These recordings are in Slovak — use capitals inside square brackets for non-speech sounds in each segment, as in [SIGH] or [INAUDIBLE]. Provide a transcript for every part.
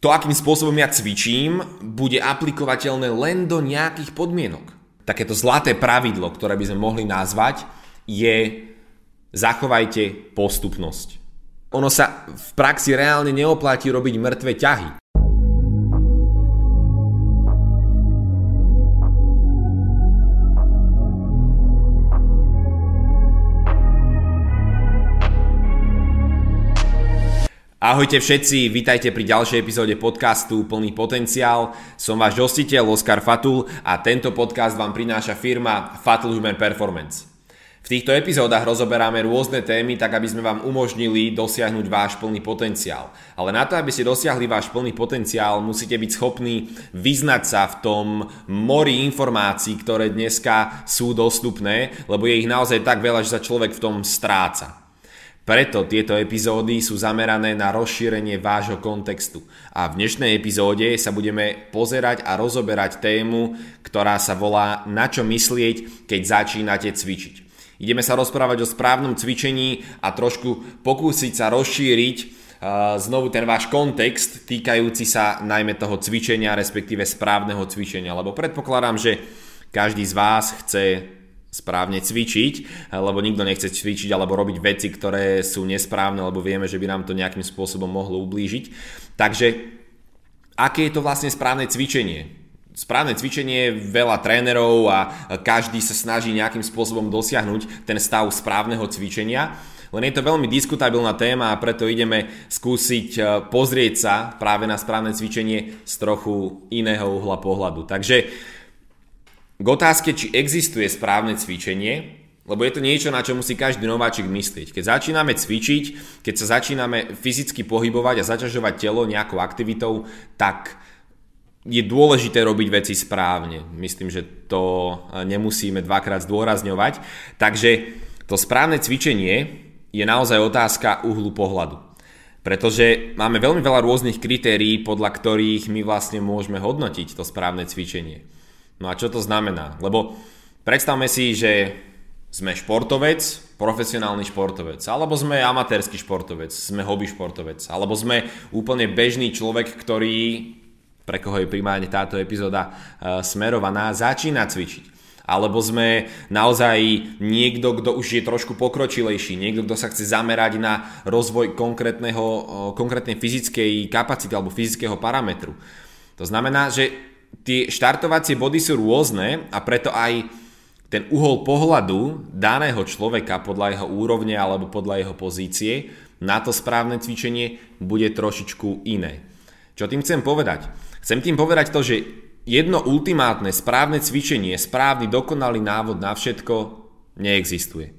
to, akým spôsobom ja cvičím, bude aplikovateľné len do nejakých podmienok. Takéto zlaté pravidlo, ktoré by sme mohli nazvať, je zachovajte postupnosť. Ono sa v praxi reálne neoplatí robiť mŕtve ťahy. Ahojte všetci, vítajte pri ďalšej epizóde podcastu Plný potenciál. Som váš hostiteľ Oskar Fatul a tento podcast vám prináša firma Fatul Human Performance. V týchto epizódach rozoberáme rôzne témy, tak aby sme vám umožnili dosiahnuť váš plný potenciál. Ale na to, aby ste dosiahli váš plný potenciál, musíte byť schopní vyznať sa v tom mori informácií, ktoré dneska sú dostupné, lebo je ich naozaj tak veľa, že sa človek v tom stráca. Preto tieto epizódy sú zamerané na rozšírenie vášho kontextu. A v dnešnej epizóde sa budeme pozerať a rozoberať tému, ktorá sa volá Na čo myslieť, keď začínate cvičiť. Ideme sa rozprávať o správnom cvičení a trošku pokúsiť sa rozšíriť uh, znovu ten váš kontext týkajúci sa najmä toho cvičenia, respektíve správneho cvičenia. Lebo predpokladám, že každý z vás chce správne cvičiť, lebo nikto nechce cvičiť alebo robiť veci, ktoré sú nesprávne, lebo vieme, že by nám to nejakým spôsobom mohlo ublížiť. Takže aké je to vlastne správne cvičenie? Správne cvičenie veľa trénerov a každý sa snaží nejakým spôsobom dosiahnuť ten stav správneho cvičenia. Len je to veľmi diskutabilná téma a preto ideme skúsiť e, pozrieť sa práve na správne cvičenie z trochu iného uhla pohľadu. Takže k otázke, či existuje správne cvičenie, lebo je to niečo, na čo musí každý nováčik myslieť. Keď začíname cvičiť, keď sa začíname fyzicky pohybovať a zaťažovať telo nejakou aktivitou, tak je dôležité robiť veci správne. Myslím, že to nemusíme dvakrát zdôrazňovať. Takže to správne cvičenie je naozaj otázka uhlu pohľadu. Pretože máme veľmi veľa rôznych kritérií, podľa ktorých my vlastne môžeme hodnotiť to správne cvičenie. No a čo to znamená? Lebo predstavme si, že sme športovec, profesionálny športovec, alebo sme amatérsky športovec, sme hobby športovec, alebo sme úplne bežný človek, ktorý, pre koho je primárne táto epizóda uh, smerovaná, začína cvičiť. Alebo sme naozaj niekto, kto už je trošku pokročilejší, niekto, kto sa chce zamerať na rozvoj konkrétneho, konkrétnej fyzickej kapacity alebo fyzického parametru. To znamená, že tie štartovacie body sú rôzne a preto aj ten uhol pohľadu daného človeka podľa jeho úrovne alebo podľa jeho pozície na to správne cvičenie bude trošičku iné. Čo tým chcem povedať? Chcem tým povedať to, že jedno ultimátne správne cvičenie, správny dokonalý návod na všetko neexistuje.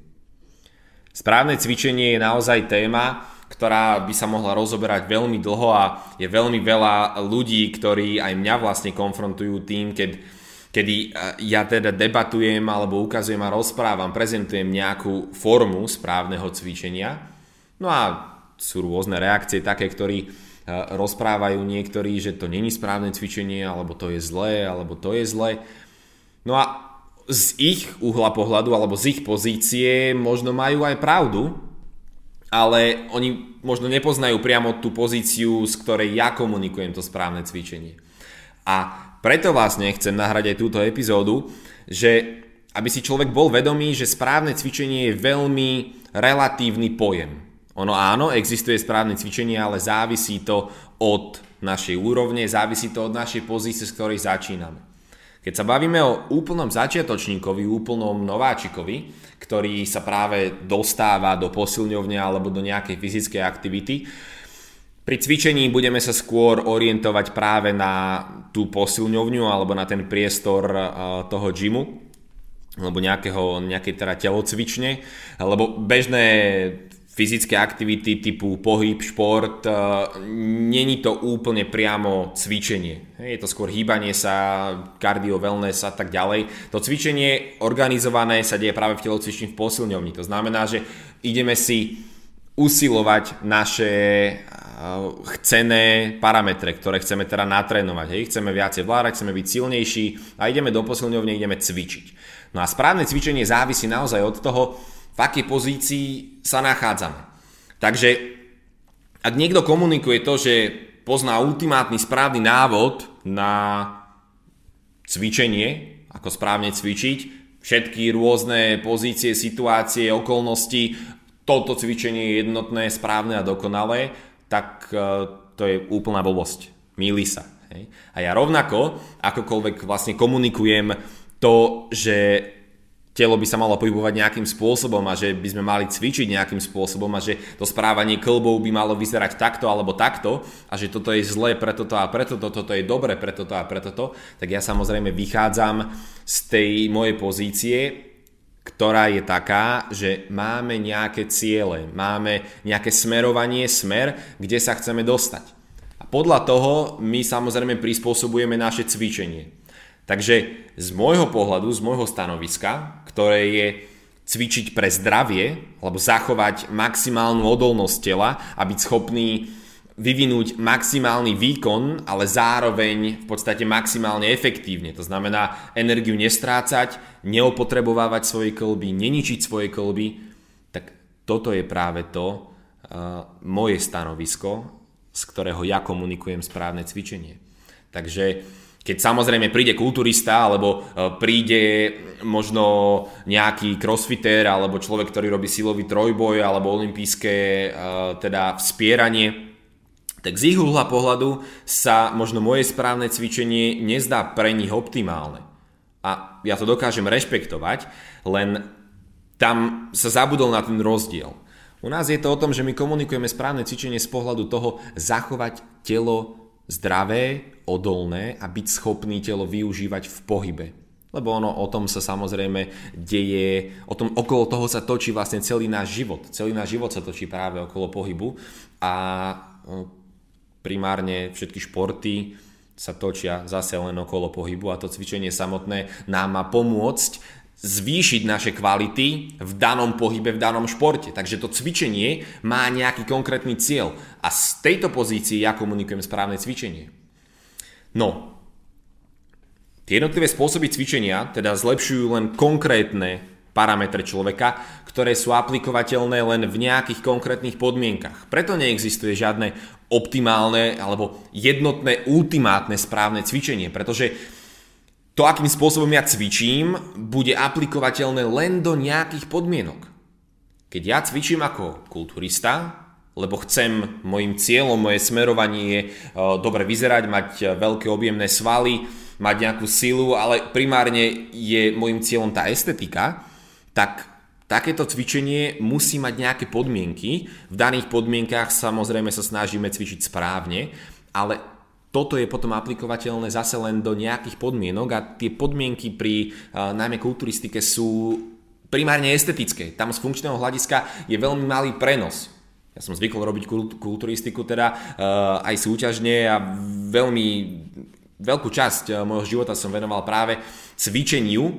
Správne cvičenie je naozaj téma, ktorá by sa mohla rozoberať veľmi dlho a je veľmi veľa ľudí, ktorí aj mňa vlastne konfrontujú tým, keď, kedy e, ja teda debatujem alebo ukazujem a rozprávam, prezentujem nejakú formu správneho cvičenia. No a sú rôzne reakcie také, ktorí e, rozprávajú niektorí, že to není správne cvičenie, alebo to je zlé, alebo to je zlé. No a z ich uhla pohľadu alebo z ich pozície možno majú aj pravdu, ale oni možno nepoznajú priamo tú pozíciu, z ktorej ja komunikujem to správne cvičenie. A preto vlastne chcem nahrať aj túto epizódu, že aby si človek bol vedomý, že správne cvičenie je veľmi relatívny pojem. Ono áno, existuje správne cvičenie, ale závisí to od našej úrovne, závisí to od našej pozície, z ktorej začíname. Keď sa bavíme o úplnom začiatočníkovi, úplnom nováčikovi, ktorý sa práve dostáva do posilňovne alebo do nejakej fyzickej aktivity, pri cvičení budeme sa skôr orientovať práve na tú posilňovňu alebo na ten priestor toho gymu, alebo nejakého, nejakej teda telocvične, lebo bežné fyzické aktivity typu pohyb, šport, e, není to úplne priamo cvičenie. Je to skôr hýbanie sa, kardio, wellness a tak ďalej. To cvičenie organizované sa deje práve v telocvični v posilňovni. To znamená, že ideme si usilovať naše e, chcené parametre, ktoré chceme teda natrénovať. Hej. Chceme viacej vládať, chceme byť silnejší a ideme do posilňovne, ideme cvičiť. No a správne cvičenie závisí naozaj od toho, v akej pozícii sa nachádzame. Takže ak niekto komunikuje to, že pozná ultimátny správny návod na cvičenie, ako správne cvičiť, všetky rôzne pozície, situácie, okolnosti, toto cvičenie je jednotné, správne a dokonalé, tak e, to je úplná blbosť. Míli sa. Hej. A ja rovnako, akokoľvek vlastne komunikujem to, že telo by sa malo pohybovať nejakým spôsobom a že by sme mali cvičiť nejakým spôsobom a že to správanie klbov by malo vyzerať takto alebo takto a že toto je zlé pre toto a preto toto, toto je dobre pre toto a preto to, tak ja samozrejme vychádzam z tej mojej pozície, ktorá je taká, že máme nejaké ciele, máme nejaké smerovanie, smer, kde sa chceme dostať. A podľa toho my samozrejme prispôsobujeme naše cvičenie. Takže z môjho pohľadu, z môjho stanoviska, ktoré je cvičiť pre zdravie, alebo zachovať maximálnu odolnosť tela a byť schopný vyvinúť maximálny výkon, ale zároveň v podstate maximálne efektívne. To znamená energiu nestrácať, neopotrebovávať svoje kolby, neničiť svoje kolby. Tak toto je práve to uh, moje stanovisko, z ktorého ja komunikujem správne cvičenie. Takže keď samozrejme príde kulturista alebo e, príde možno nejaký crossfitter alebo človek, ktorý robí silový trojboj alebo olympijské e, teda vspieranie, tak z ich uhla pohľadu sa možno moje správne cvičenie nezdá pre nich optimálne. A ja to dokážem rešpektovať, len tam sa zabudol na ten rozdiel. U nás je to o tom, že my komunikujeme správne cvičenie z pohľadu toho zachovať telo zdravé, odolné a byť schopný telo využívať v pohybe. Lebo ono o tom sa samozrejme deje, o tom, okolo toho sa točí vlastne celý náš život. Celý náš život sa točí práve okolo pohybu a primárne všetky športy sa točia zase len okolo pohybu a to cvičenie samotné nám má pomôcť zvýšiť naše kvality v danom pohybe, v danom športe. Takže to cvičenie má nejaký konkrétny cieľ. A z tejto pozície ja komunikujem správne cvičenie. No, tie jednotlivé spôsoby cvičenia teda zlepšujú len konkrétne parametre človeka, ktoré sú aplikovateľné len v nejakých konkrétnych podmienkach. Preto neexistuje žiadne optimálne alebo jednotné, ultimátne správne cvičenie, pretože to, akým spôsobom ja cvičím, bude aplikovateľné len do nejakých podmienok. Keď ja cvičím ako kulturista, lebo chcem, môjim cieľom, moje smerovanie je e, dobre vyzerať, mať e, veľké objemné svaly, mať nejakú silu, ale primárne je môjim cieľom tá estetika, tak takéto cvičenie musí mať nejaké podmienky. V daných podmienkách samozrejme sa snažíme cvičiť správne, ale toto je potom aplikovateľné zase len do nejakých podmienok a tie podmienky pri uh, najmä kulturistike sú primárne estetické. Tam z funkčného hľadiska je veľmi malý prenos. Ja som zvykol robiť kulturistiku teda uh, aj súťažne a veľmi veľkú časť uh, môjho života som venoval práve cvičeniu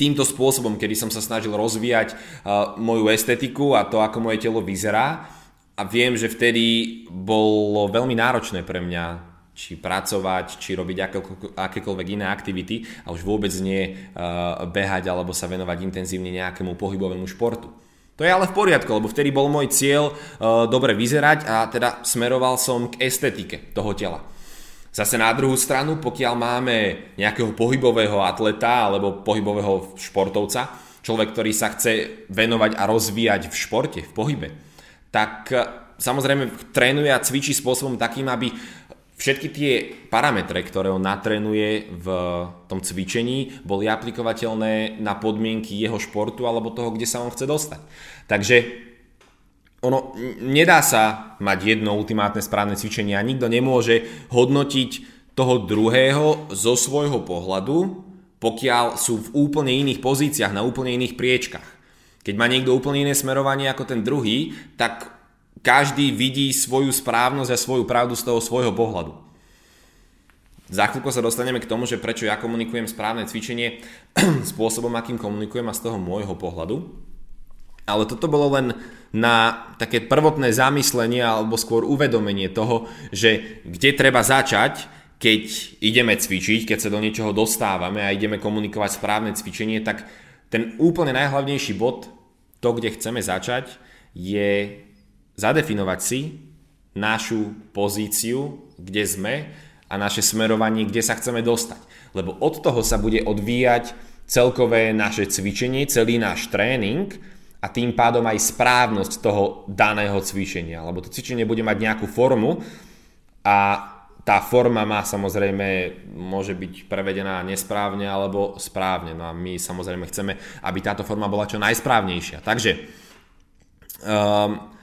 týmto spôsobom, kedy som sa snažil rozvíjať uh, moju estetiku a to, ako moje telo vyzerá. A viem, že vtedy bolo veľmi náročné pre mňa či pracovať, či robiť akékoľvek iné aktivity a už vôbec nie behať alebo sa venovať intenzívne nejakému pohybovému športu. To je ale v poriadku, lebo vtedy bol môj cieľ uh, dobre vyzerať a teda smeroval som k estetike toho tela. Zase na druhú stranu, pokiaľ máme nejakého pohybového atleta alebo pohybového športovca, človek, ktorý sa chce venovať a rozvíjať v športe, v pohybe, tak uh, samozrejme trénuje a cvičí spôsobom takým, aby všetky tie parametre, ktoré on natrenuje v tom cvičení, boli aplikovateľné na podmienky jeho športu alebo toho, kde sa on chce dostať. Takže ono, nedá sa mať jedno ultimátne správne cvičenie a nikto nemôže hodnotiť toho druhého zo svojho pohľadu, pokiaľ sú v úplne iných pozíciách, na úplne iných priečkách. Keď má niekto úplne iné smerovanie ako ten druhý, tak každý vidí svoju správnosť a svoju pravdu z toho svojho pohľadu. Za chvíľku sa dostaneme k tomu, že prečo ja komunikujem správne cvičenie [CLEARS THROAT] spôsobom, akým komunikujem a z toho môjho pohľadu. Ale toto bolo len na také prvotné zamyslenie alebo skôr uvedomenie toho, že kde treba začať, keď ideme cvičiť, keď sa do niečoho dostávame a ideme komunikovať správne cvičenie, tak ten úplne najhlavnejší bod, to, kde chceme začať, je zadefinovať si našu pozíciu, kde sme a naše smerovanie, kde sa chceme dostať. Lebo od toho sa bude odvíjať celkové naše cvičenie, celý náš tréning a tým pádom aj správnosť toho daného cvičenia. Lebo to cvičenie bude mať nejakú formu a tá forma má samozrejme, môže byť prevedená nesprávne alebo správne. No a my samozrejme chceme, aby táto forma bola čo najsprávnejšia. Takže um,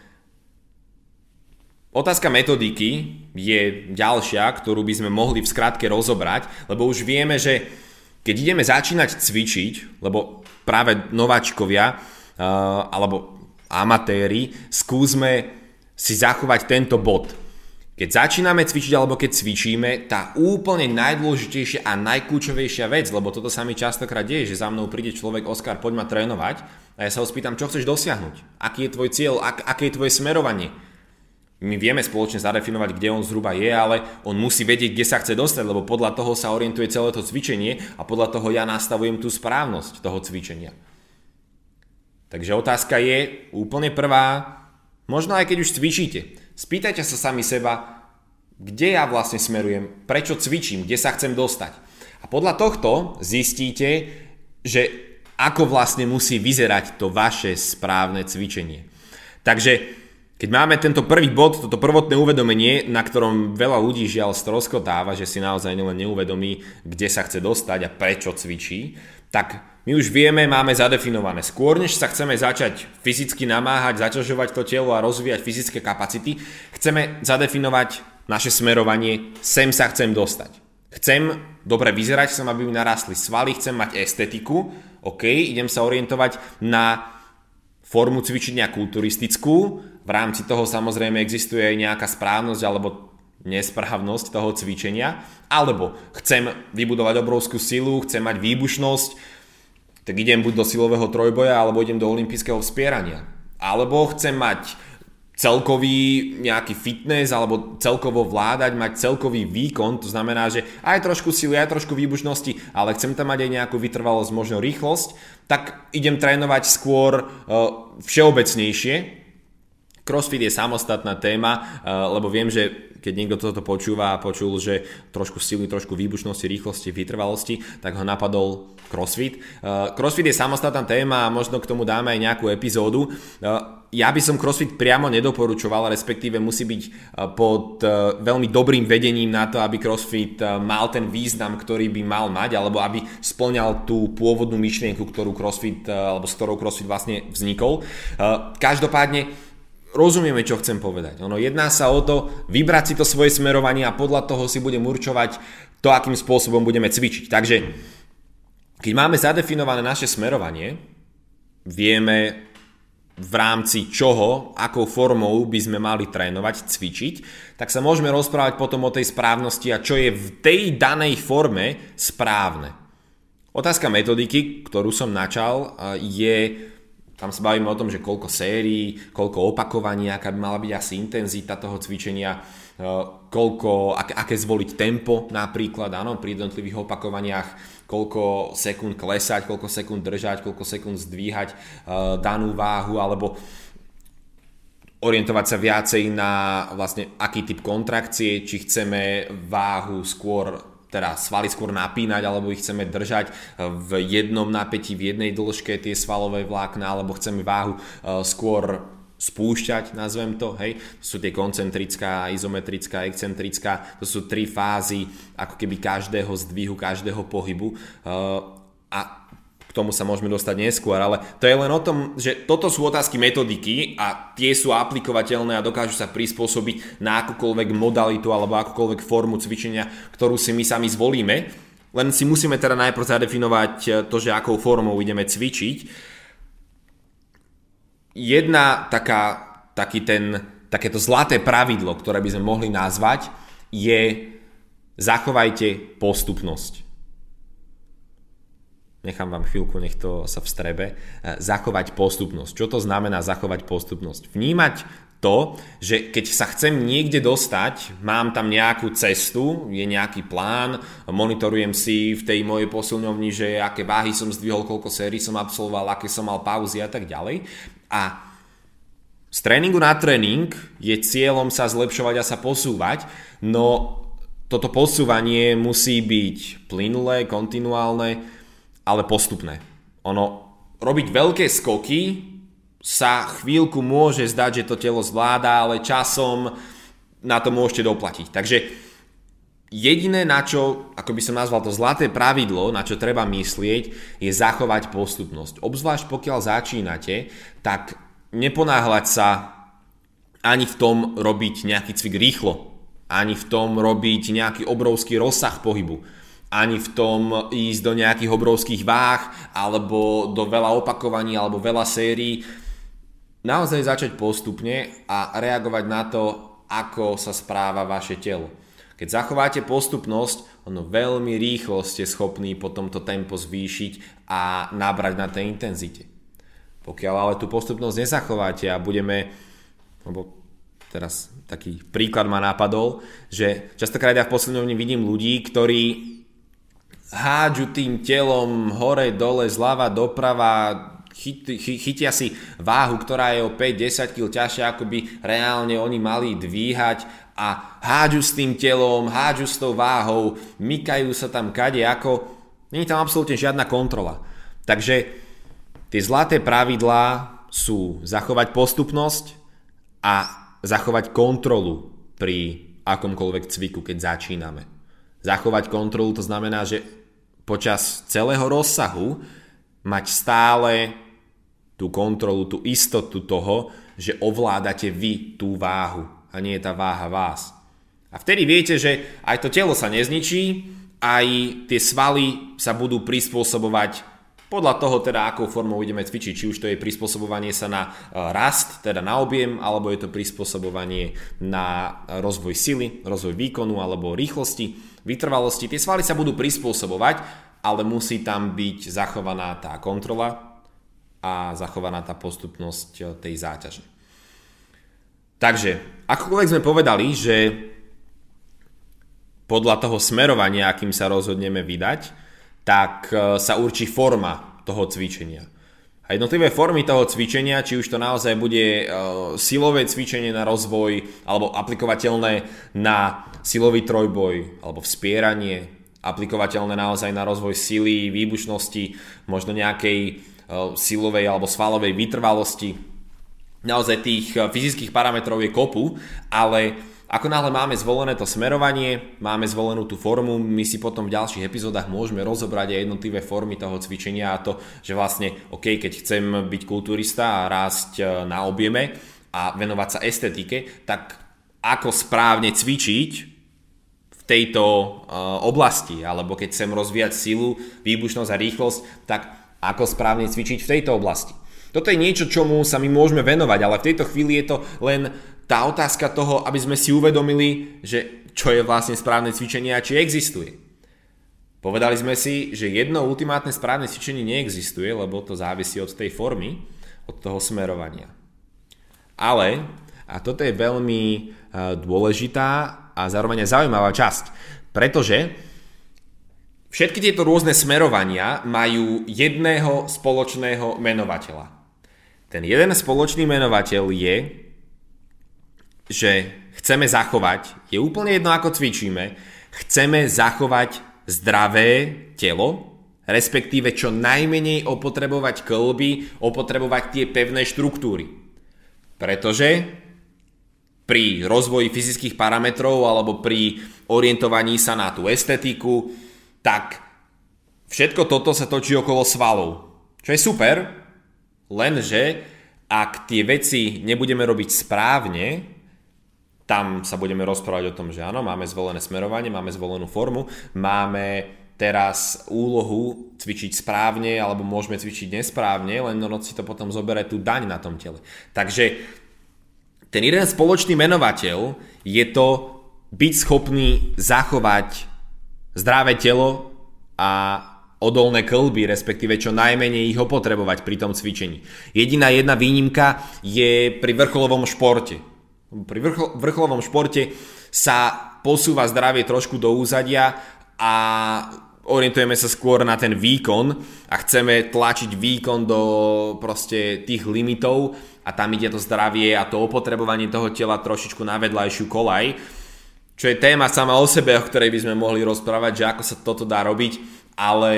Otázka metodiky je ďalšia, ktorú by sme mohli v skratke rozobrať, lebo už vieme, že keď ideme začínať cvičiť, lebo práve nováčkovia uh, alebo amatéri, skúsme si zachovať tento bod. Keď začíname cvičiť alebo keď cvičíme, tá úplne najdôležitejšia a najkľúčovejšia vec, lebo toto sa mi častokrát deje, že za mnou príde človek, Oskar, poď ma trénovať. A ja sa ho spýtam, čo chceš dosiahnuť, aký je tvoj cieľ, ak, aké je tvoje smerovanie my vieme spoločne zadefinovať, kde on zhruba je, ale on musí vedieť, kde sa chce dostať, lebo podľa toho sa orientuje celé to cvičenie a podľa toho ja nastavujem tú správnosť toho cvičenia. Takže otázka je úplne prvá, možno aj keď už cvičíte, spýtajte sa sami seba, kde ja vlastne smerujem, prečo cvičím, kde sa chcem dostať. A podľa tohto zistíte, že ako vlastne musí vyzerať to vaše správne cvičenie. Takže keď máme tento prvý bod, toto prvotné uvedomenie, na ktorom veľa ľudí žiaľ stroskotáva, že si naozaj len neuvedomí, kde sa chce dostať a prečo cvičí, tak my už vieme, máme zadefinované. Skôr než sa chceme začať fyzicky namáhať, zaťažovať to telo a rozvíjať fyzické kapacity, chceme zadefinovať naše smerovanie, sem sa chcem dostať. Chcem dobre vyzerať, chcem, aby mi narastli svaly, chcem mať estetiku, OK, idem sa orientovať na formu cvičenia kulturistickú, v rámci toho samozrejme existuje aj nejaká správnosť alebo nesprávnosť toho cvičenia, alebo chcem vybudovať obrovskú silu, chcem mať výbušnosť, tak idem buď do silového trojboja, alebo idem do olympijského vspierania. Alebo chcem mať celkový nejaký fitness alebo celkovo vládať, mať celkový výkon, to znamená, že aj trošku sily, aj trošku výbušnosti, ale chcem tam mať aj nejakú vytrvalosť, možno rýchlosť, tak idem trénovať skôr uh, všeobecnejšie, CrossFit je samostatná téma, eh, lebo viem, že keď niekto toto počúva a počul, že trošku sily, trošku výbušnosti, rýchlosti, vytrvalosti, tak ho napadol CrossFit. Eh, CrossFit je samostatná téma a možno k tomu dáme aj nejakú epizódu. Eh, ja by som CrossFit priamo nedoporučoval, respektíve musí byť pod veľmi dobrým vedením na to, aby CrossFit mal ten význam, ktorý by mal mať, alebo aby splňal tú pôvodnú myšlienku, ktorú CrossFit, alebo s ktorou CrossFit vlastne vznikol. Každopádne rozumieme, čo chcem povedať. Ono jedná sa o to vybrať si to svoje smerovanie a podľa toho si budem určovať to, akým spôsobom budeme cvičiť. Takže keď máme zadefinované naše smerovanie, vieme v rámci čoho, akou formou by sme mali trénovať, cvičiť, tak sa môžeme rozprávať potom o tej správnosti a čo je v tej danej forme správne. Otázka metodiky, ktorú som načal, je tam sa bavíme o tom, že koľko sérií, koľko opakovaní, aká by mala byť asi intenzita toho cvičenia, e, koľko, aké, zvoliť tempo napríklad, áno, pri jednotlivých opakovaniach, koľko sekúnd klesať, koľko sekúnd držať, koľko sekúnd zdvíhať e, danú váhu, alebo orientovať sa viacej na vlastne aký typ kontrakcie, či chceme váhu skôr teda svaly skôr napínať, alebo ich chceme držať v jednom napätí, v jednej dĺžke tie svalové vlákna, alebo chceme váhu e, skôr spúšťať, nazvem to, hej, to sú tie koncentrická, izometrická, excentrická, to sú tri fázy ako keby každého zdvihu, každého pohybu. E, a k tomu sa môžeme dostať neskôr, ale to je len o tom, že toto sú otázky metodiky a tie sú aplikovateľné a dokážu sa prispôsobiť na akúkoľvek modalitu alebo akúkoľvek formu cvičenia, ktorú si my sami zvolíme. Len si musíme teda najprv zadefinovať to, že akou formou ideme cvičiť. Jedna taká, taký ten, takéto zlaté pravidlo, ktoré by sme mohli nazvať, je zachovajte postupnosť nechám vám chvíľku, nech to sa vstrebe, e, zachovať postupnosť. Čo to znamená zachovať postupnosť? Vnímať to, že keď sa chcem niekde dostať, mám tam nejakú cestu, je nejaký plán, monitorujem si v tej mojej posilňovni, že aké váhy som zdvihol, koľko sérií som absolvoval, aké som mal pauzy a tak ďalej. A Z tréningu na tréning je cieľom sa zlepšovať a sa posúvať, no toto posúvanie musí byť plynulé, kontinuálne, ale postupné. Ono, robiť veľké skoky sa chvíľku môže zdať, že to telo zvláda, ale časom na to môžete doplatiť. Takže jediné, na čo, ako by som nazval to zlaté pravidlo, na čo treba myslieť, je zachovať postupnosť. Obzvlášť pokiaľ začínate, tak neponáhľať sa ani v tom robiť nejaký cvik rýchlo, ani v tom robiť nejaký obrovský rozsah pohybu, ani v tom ísť do nejakých obrovských váh, alebo do veľa opakovaní, alebo veľa sérií. Naozaj začať postupne a reagovať na to, ako sa správa vaše telo. Keď zachováte postupnosť, ono veľmi rýchlo ste schopní potom to tempo zvýšiť a nabrať na tej intenzite. Pokiaľ ale tú postupnosť nezachováte a budeme, lebo teraz taký príklad ma napadol, že častokrát ja v poslednom vidím ľudí, ktorí hádžu tým telom hore, dole, zľava, doprava, chyt, chy, chytia si váhu, ktorá je o 5-10 kg ťažšia, ako by reálne oni mali dvíhať a hádžu s tým telom, hádžu s tou váhou, mykajú sa tam kade ako, není tam absolútne žiadna kontrola. Takže tie zlaté pravidlá sú zachovať postupnosť a zachovať kontrolu pri akomkoľvek cviku, keď začíname. Zachovať kontrolu to znamená, že počas celého rozsahu mať stále tú kontrolu, tú istotu toho, že ovládate vy tú váhu a nie je tá váha vás. A vtedy viete, že aj to telo sa nezničí, aj tie svaly sa budú prispôsobovať podľa toho teda, akou formou ideme cvičiť, či už to je prispôsobovanie sa na e, rast, teda na objem, alebo je to prispôsobovanie na rozvoj sily, rozvoj výkonu alebo rýchlosti, vytrvalosti. Tie svaly sa budú prispôsobovať, ale musí tam byť zachovaná tá kontrola a zachovaná tá postupnosť e, tej záťaže. Takže, akokoľvek sme povedali, že podľa toho smerovania, akým sa rozhodneme vydať, tak e, sa určí forma toho cvičenia. A jednotlivé formy toho cvičenia, či už to naozaj bude e, silové cvičenie na rozvoj, alebo aplikovateľné na silový trojboj, alebo vzpieranie, aplikovateľné naozaj na rozvoj sily, výbušnosti, možno nejakej e, silovej alebo svalovej vytrvalosti. Naozaj tých fyzických parametrov je kopu, ale ako náhle máme zvolené to smerovanie, máme zvolenú tú formu, my si potom v ďalších epizódach môžeme rozobrať aj jednotlivé formy toho cvičenia a to, že vlastne, OK, keď chcem byť kulturista a rásť e, na objeme a venovať sa estetike, tak ako správne cvičiť v tejto uh, oblasti, alebo keď chcem rozvíjať silu, výbušnosť a rýchlosť, tak ako správne cvičiť v tejto oblasti. Toto je niečo, čomu sa my môžeme venovať, ale v tejto chvíli je to len tá otázka toho, aby sme si uvedomili, že čo je vlastne správne cvičenie a či existuje. Povedali sme si, že jedno ultimátne správne cvičenie neexistuje, lebo to závisí od tej formy, od toho smerovania. Ale, a toto je veľmi e, dôležitá a zároveň zaujímavá časť, pretože všetky tieto rôzne smerovania majú jedného spoločného menovateľa. Ten jeden spoločný menovateľ je, že chceme zachovať, je úplne jedno ako cvičíme, chceme zachovať zdravé telo, respektíve čo najmenej opotrebovať klby, opotrebovať tie pevné štruktúry. Pretože pri rozvoji fyzických parametrov alebo pri orientovaní sa na tú estetiku, tak všetko toto sa točí okolo svalov. Čo je super, lenže ak tie veci nebudeme robiť správne, tam sa budeme rozprávať o tom, že áno, máme zvolené smerovanie, máme zvolenú formu, máme teraz úlohu cvičiť správne alebo môžeme cvičiť nesprávne, len no si to potom zoberie tú daň na tom tele. Takže ten jeden spoločný menovateľ je to byť schopný zachovať zdravé telo a odolné klby, respektíve čo najmenej ich opotrebovať pri tom cvičení. Jediná jedna výnimka je pri vrcholovom športe pri vrchol, vrcholovom športe sa posúva zdravie trošku do úzadia a orientujeme sa skôr na ten výkon a chceme tlačiť výkon do proste tých limitov a tam ide to zdravie a to opotrebovanie toho tela trošičku na vedľajšiu kolaj, čo je téma sama o sebe, o ktorej by sme mohli rozprávať, že ako sa toto dá robiť, ale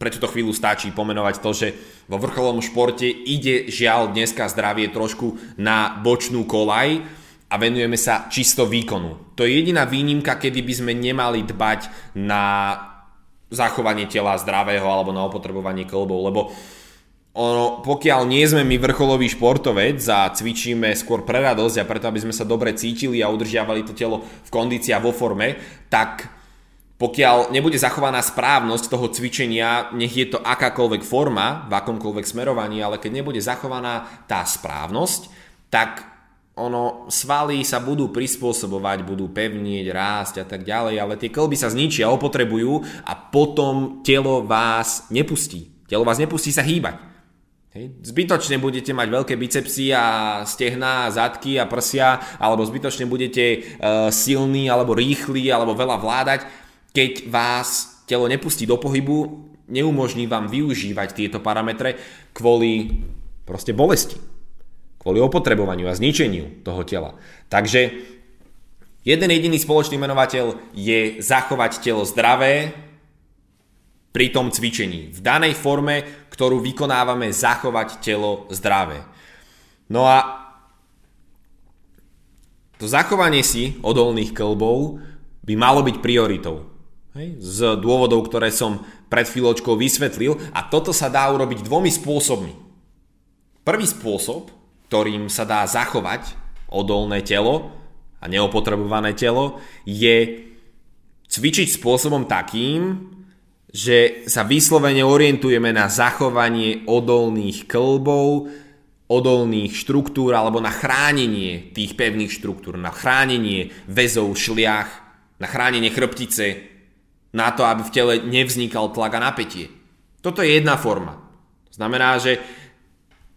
pre túto chvíľu stačí pomenovať to, že vo vrcholovom športe ide žiaľ dneska zdravie trošku na bočnú kolaj a venujeme sa čisto výkonu. To je jediná výnimka, kedy by sme nemali dbať na zachovanie tela zdravého alebo na opotrebovanie klbov, lebo ono, pokiaľ nie sme my vrcholový športovec a cvičíme skôr pre radosť a preto, aby sme sa dobre cítili a udržiavali to telo v kondícii a vo forme, tak pokiaľ nebude zachovaná správnosť toho cvičenia, nech je to akákoľvek forma, v akomkoľvek smerovaní, ale keď nebude zachovaná tá správnosť, tak ono, svaly sa budú prispôsobovať, budú pevnieť, rásť a tak ďalej, ale tie klby sa zničia, opotrebujú a potom telo vás nepustí. Telo vás nepustí sa hýbať. Hej. Zbytočne budete mať veľké bicepsy a stehná, zadky a prsia, alebo zbytočne budete e, silní, alebo rýchli, alebo veľa vládať, keď vás telo nepustí do pohybu, neumožní vám využívať tieto parametre kvôli proste bolesti kvôli opotrebovaniu a zničeniu toho tela. Takže jeden jediný spoločný menovateľ je zachovať telo zdravé pri tom cvičení. V danej forme, ktorú vykonávame, zachovať telo zdravé. No a to zachovanie si odolných klbov by malo byť prioritou. Z dôvodov, ktoré som pred chvíľočkou vysvetlil. A toto sa dá urobiť dvomi spôsobmi. Prvý spôsob ktorým sa dá zachovať odolné telo a neopotrebované telo, je cvičiť spôsobom takým, že sa vyslovene orientujeme na zachovanie odolných klbov, odolných štruktúr alebo na chránenie tých pevných štruktúr, na chránenie väzov, šliach, na chránenie chrbtice, na to, aby v tele nevznikal tlak a napätie. Toto je jedna forma. Znamená, že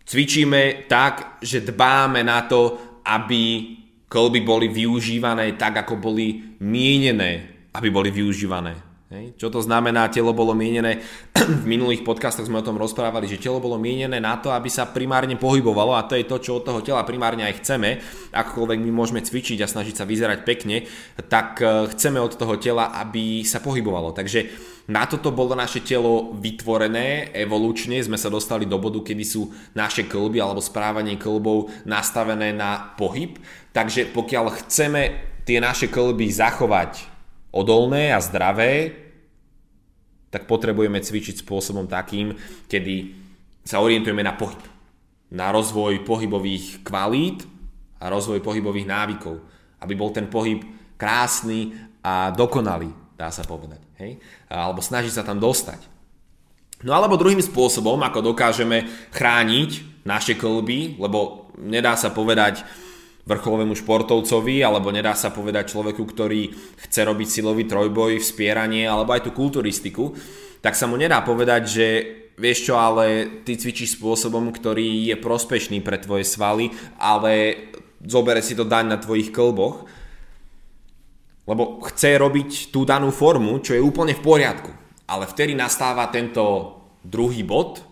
Cvičíme tak, že dbáme na to, aby kolby boli využívané tak, ako boli mienené, aby boli využívané. Hej. Čo to znamená, telo bolo mienené, [CLEARS THROAT] v minulých podcastoch sme o tom rozprávali, že telo bolo mienené na to, aby sa primárne pohybovalo a to je to, čo od toho tela primárne aj chceme. Akokoľvek my môžeme cvičiť a snažiť sa vyzerať pekne, tak eh, chceme od toho tela, aby sa pohybovalo. Takže na toto bolo naše telo vytvorené, evolučne sme sa dostali do bodu, kedy sú naše klby alebo správanie klbov nastavené na pohyb. Takže pokiaľ chceme tie naše klby zachovať odolné a zdravé, tak potrebujeme cvičiť spôsobom takým, kedy sa orientujeme na pohyb. Na rozvoj pohybových kvalít a rozvoj pohybových návykov. Aby bol ten pohyb krásny a dokonalý, dá sa povedať. Hej? Alebo snaží sa tam dostať. No alebo druhým spôsobom, ako dokážeme chrániť naše klby, lebo nedá sa povedať, vrcholovému športovcovi, alebo nedá sa povedať človeku, ktorý chce robiť silový trojboj, vspieranie, alebo aj tú kulturistiku, tak sa mu nedá povedať, že vieš čo, ale ty cvičíš spôsobom, ktorý je prospešný pre tvoje svaly, ale zobere si to daň na tvojich klboch, lebo chce robiť tú danú formu, čo je úplne v poriadku. Ale vtedy nastáva tento druhý bod,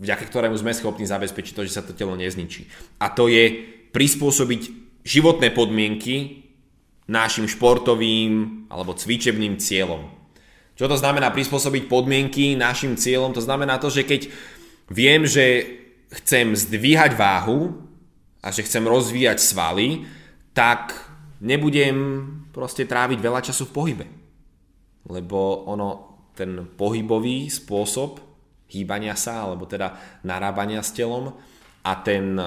vďaka ktorému sme schopní zabezpečiť to, že sa to telo nezničí. A to je prispôsobiť životné podmienky našim športovým alebo cvičebným cieľom. Čo to znamená prispôsobiť podmienky našim cieľom? To znamená to, že keď viem, že chcem zdvíhať váhu a že chcem rozvíjať svaly, tak nebudem proste tráviť veľa času v pohybe. Lebo ono, ten pohybový spôsob hýbania sa, alebo teda narábania s telom a ten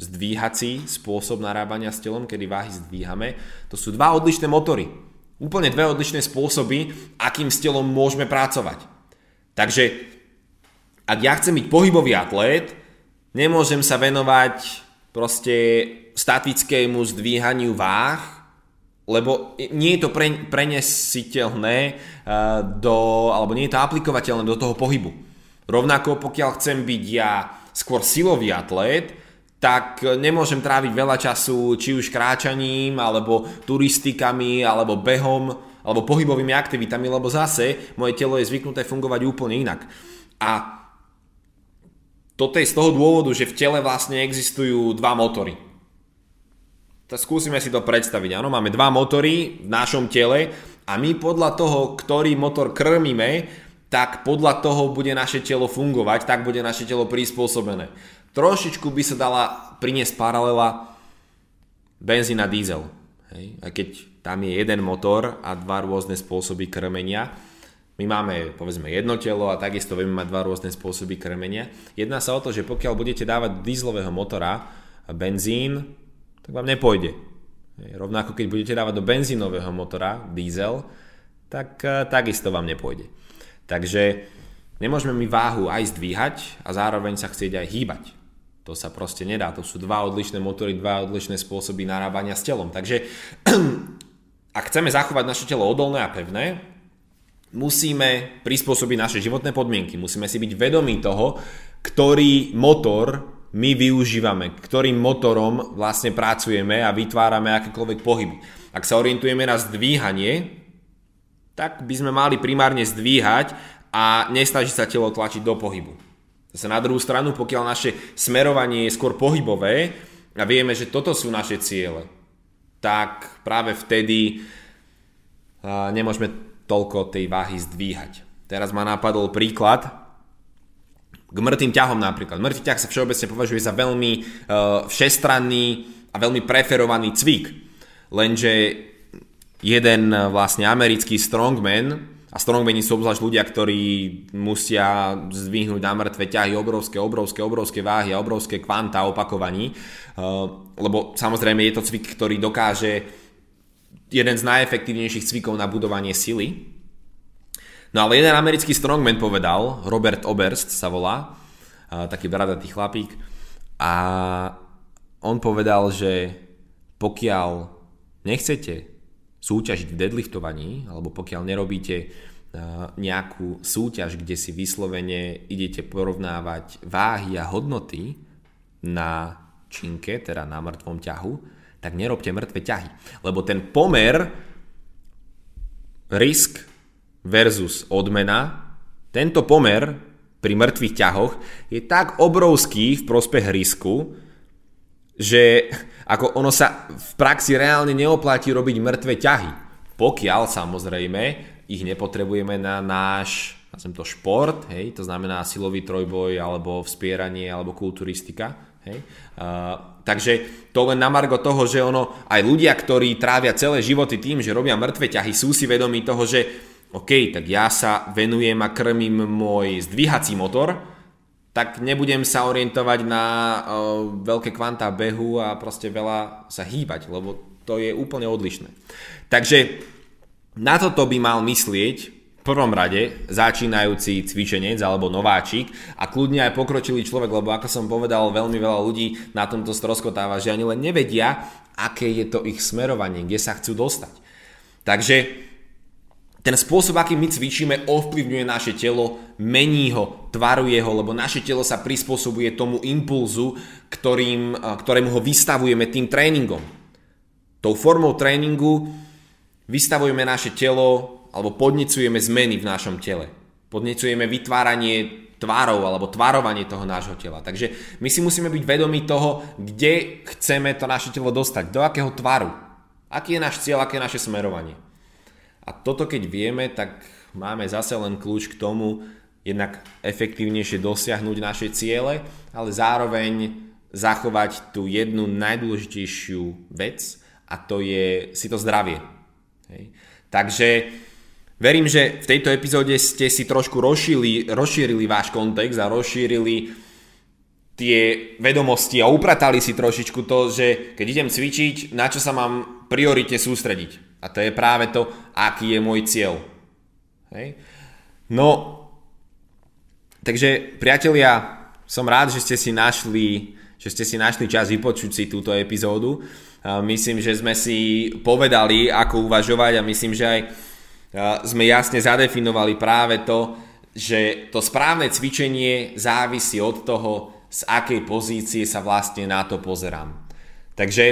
zdvíhací spôsob narábania s telom, kedy váhy zdvíhame. To sú dva odlišné motory. Úplne dve odlišné spôsoby, akým s telom môžeme pracovať. Takže ak ja chcem byť pohybový atlét, nemôžem sa venovať proste statickému zdvíhaniu váh, lebo nie je to pre, prenesiteľné eh, do, alebo nie je to aplikovateľné do toho pohybu. Rovnako pokiaľ chcem byť ja skôr silový atlét, tak nemôžem tráviť veľa času či už kráčaním, alebo turistikami, alebo behom, alebo pohybovými aktivitami, lebo zase moje telo je zvyknuté fungovať úplne inak. A toto je z toho dôvodu, že v tele vlastne existujú dva motory. Tak skúsime si to predstaviť. Áno, máme dva motory v našom tele a my podľa toho, ktorý motor krmíme, tak podľa toho bude naše telo fungovať, tak bude naše telo prispôsobené. Trošičku by sa dala priniesť paralela a diesel. Hej? A keď tam je jeden motor a dva rôzne spôsoby krmenia, my máme povedzme jedno telo a takisto vieme mať dva rôzne spôsoby krmenia. Jedná sa o to, že pokiaľ budete dávať dieselového motora benzín, tak vám nepôjde. Rovnako keď budete dávať do benzínového motora diesel, tak eh, takisto vám nepôjde. Takže nemôžeme my váhu aj zdvíhať a zároveň sa chcieť aj hýbať. To sa proste nedá. To sú dva odlišné motory, dva odlišné spôsoby narábania s telom. Takže [CLEARS THROAT] ak chceme zachovať naše telo odolné a pevné, musíme prispôsobiť naše životné podmienky. Musíme si byť vedomí toho, ktorý motor my využívame, ktorým motorom vlastne pracujeme a vytvárame akékoľvek pohyby. Ak sa orientujeme na zdvíhanie, tak by sme mali primárne zdvíhať a nestažiť sa telo tlačiť do pohybu. Zase na druhú stranu, pokiaľ naše smerovanie je skôr pohybové a vieme, že toto sú naše ciele, tak práve vtedy nemôžeme toľko tej váhy zdvíhať. Teraz ma napadol príklad k mŕtvým ťahom napríklad. Mŕtvý ťah sa všeobecne považuje za veľmi uh, všestranný a veľmi preferovaný cvik. Lenže jeden uh, vlastne americký strongman, a strongmeni sú obzvlášť ľudia, ktorí musia zdvihnúť na mŕtve ťahy obrovské, obrovské, obrovské váhy a obrovské kvanta opakovaní, uh, lebo samozrejme je to cvik, ktorý dokáže jeden z najefektívnejších cvikov na budovanie sily. No ale jeden americký strongman povedal, Robert Oberst sa volá, taký bradatý chlapík, a on povedal, že pokiaľ nechcete súťažiť v deadliftovaní, alebo pokiaľ nerobíte nejakú súťaž, kde si vyslovene idete porovnávať váhy a hodnoty na činke, teda na mŕtvom ťahu, tak nerobte mŕtve ťahy. Lebo ten pomer risk versus odmena, tento pomer pri mŕtvych ťahoch je tak obrovský v prospech risku, že ako ono sa v praxi reálne neoplatí robiť mŕtve ťahy. Pokiaľ samozrejme ich nepotrebujeme na náš nazvem to šport, hej, to znamená silový trojboj alebo vspieranie alebo kulturistika. Hej. Uh, takže to len na margo toho, že ono, aj ľudia, ktorí trávia celé životy tým, že robia mŕtve ťahy, sú si vedomí toho, že OK, tak ja sa venujem a krmím môj zdvíhací motor, tak nebudem sa orientovať na uh, veľké kvantá behu a proste veľa sa hýbať, lebo to je úplne odlišné. Takže na toto by mal myslieť prvom rade začínajúci cvičenec alebo nováčik a kľudne aj pokročilý človek, lebo ako som povedal, veľmi veľa ľudí na tomto stroskotáva, že ani len nevedia, aké je to ich smerovanie, kde sa chcú dostať. Takže ten spôsob, akým my cvičíme, ovplyvňuje naše telo, mení ho, tvaruje ho, lebo naše telo sa prispôsobuje tomu impulzu, ktorým, ktorému ho vystavujeme tým tréningom. Tou formou tréningu vystavujeme naše telo alebo podnecujeme zmeny v našom tele. Podnecujeme vytváranie tvárov alebo tvarovanie toho nášho tela. Takže my si musíme byť vedomí toho, kde chceme to naše telo dostať, do akého tvaru. Aký je náš cieľ, aké je naše smerovanie. A toto keď vieme, tak máme zase len kľúč k tomu, jednak efektívnejšie dosiahnuť naše ciele, ale zároveň zachovať tú jednu najdôležitejšiu vec a to je si to zdravie. Hej. Takže Verím, že v tejto epizóde ste si trošku rozšírili, rozšírili váš kontext a rozšírili tie vedomosti a upratali si trošičku to, že keď idem cvičiť, na čo sa mám priorite sústrediť. A to je práve to, aký je môj cieľ. Hej. No, takže priatelia, som rád, že ste si našli, že ste si našli čas vypočuť si túto epizódu. Myslím, že sme si povedali, ako uvažovať a myslím, že aj sme jasne zadefinovali práve to, že to správne cvičenie závisí od toho, z akej pozície sa vlastne na to pozerám. Takže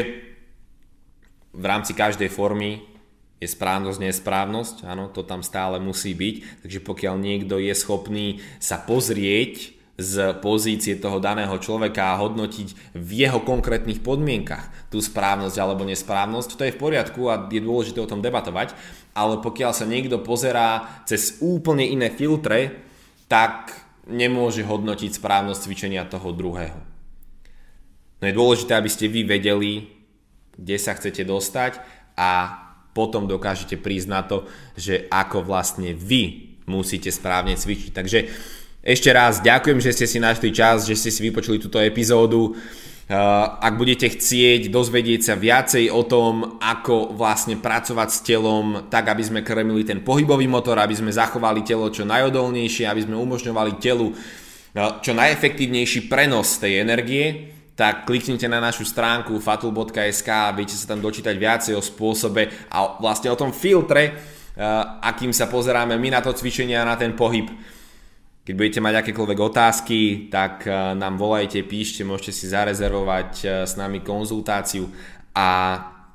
v rámci každej formy je správnosť, nesprávnosť, áno, to tam stále musí byť, takže pokiaľ niekto je schopný sa pozrieť z pozície toho daného človeka a hodnotiť v jeho konkrétnych podmienkach tú správnosť alebo nesprávnosť, to je v poriadku a je dôležité o tom debatovať, ale pokiaľ sa niekto pozerá cez úplne iné filtre, tak nemôže hodnotiť správnosť cvičenia toho druhého. No je dôležité, aby ste vy vedeli, kde sa chcete dostať a potom dokážete prísť na to, že ako vlastne vy musíte správne cvičiť. Takže ešte raz ďakujem, že ste si našli čas, že ste si vypočuli túto epizódu. Ak budete chcieť dozvedieť sa viacej o tom, ako vlastne pracovať s telom, tak aby sme krmili ten pohybový motor, aby sme zachovali telo čo najodolnejšie, aby sme umožňovali telu čo najefektívnejší prenos tej energie, tak kliknite na našu stránku fatul.sk a viete sa tam dočítať viacej o spôsobe a vlastne o tom filtre, akým sa pozeráme my na to cvičenie a na ten pohyb. Keď budete mať akékoľvek otázky, tak e, nám volajte, píšte, môžete si zarezervovať e, s nami konzultáciu a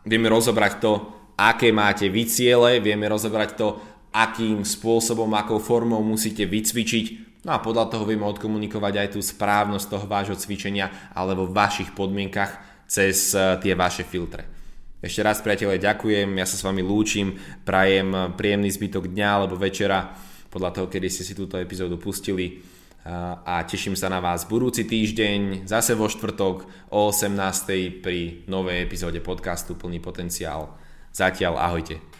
vieme rozobrať to, aké máte vy ciele, vieme rozobrať to, akým spôsobom, akou formou musíte vycvičiť No a podľa toho vieme odkomunikovať aj tú správnosť toho vášho cvičenia alebo vašich podmienkach cez e, tie vaše filtre. Ešte raz priateľe ďakujem, ja sa s vami lúčim, prajem príjemný zbytok dňa alebo večera podľa toho, kedy ste si túto epizódu pustili a teším sa na vás budúci týždeň, zase vo štvrtok o 18. pri novej epizóde podcastu Plný potenciál. Zatiaľ ahojte.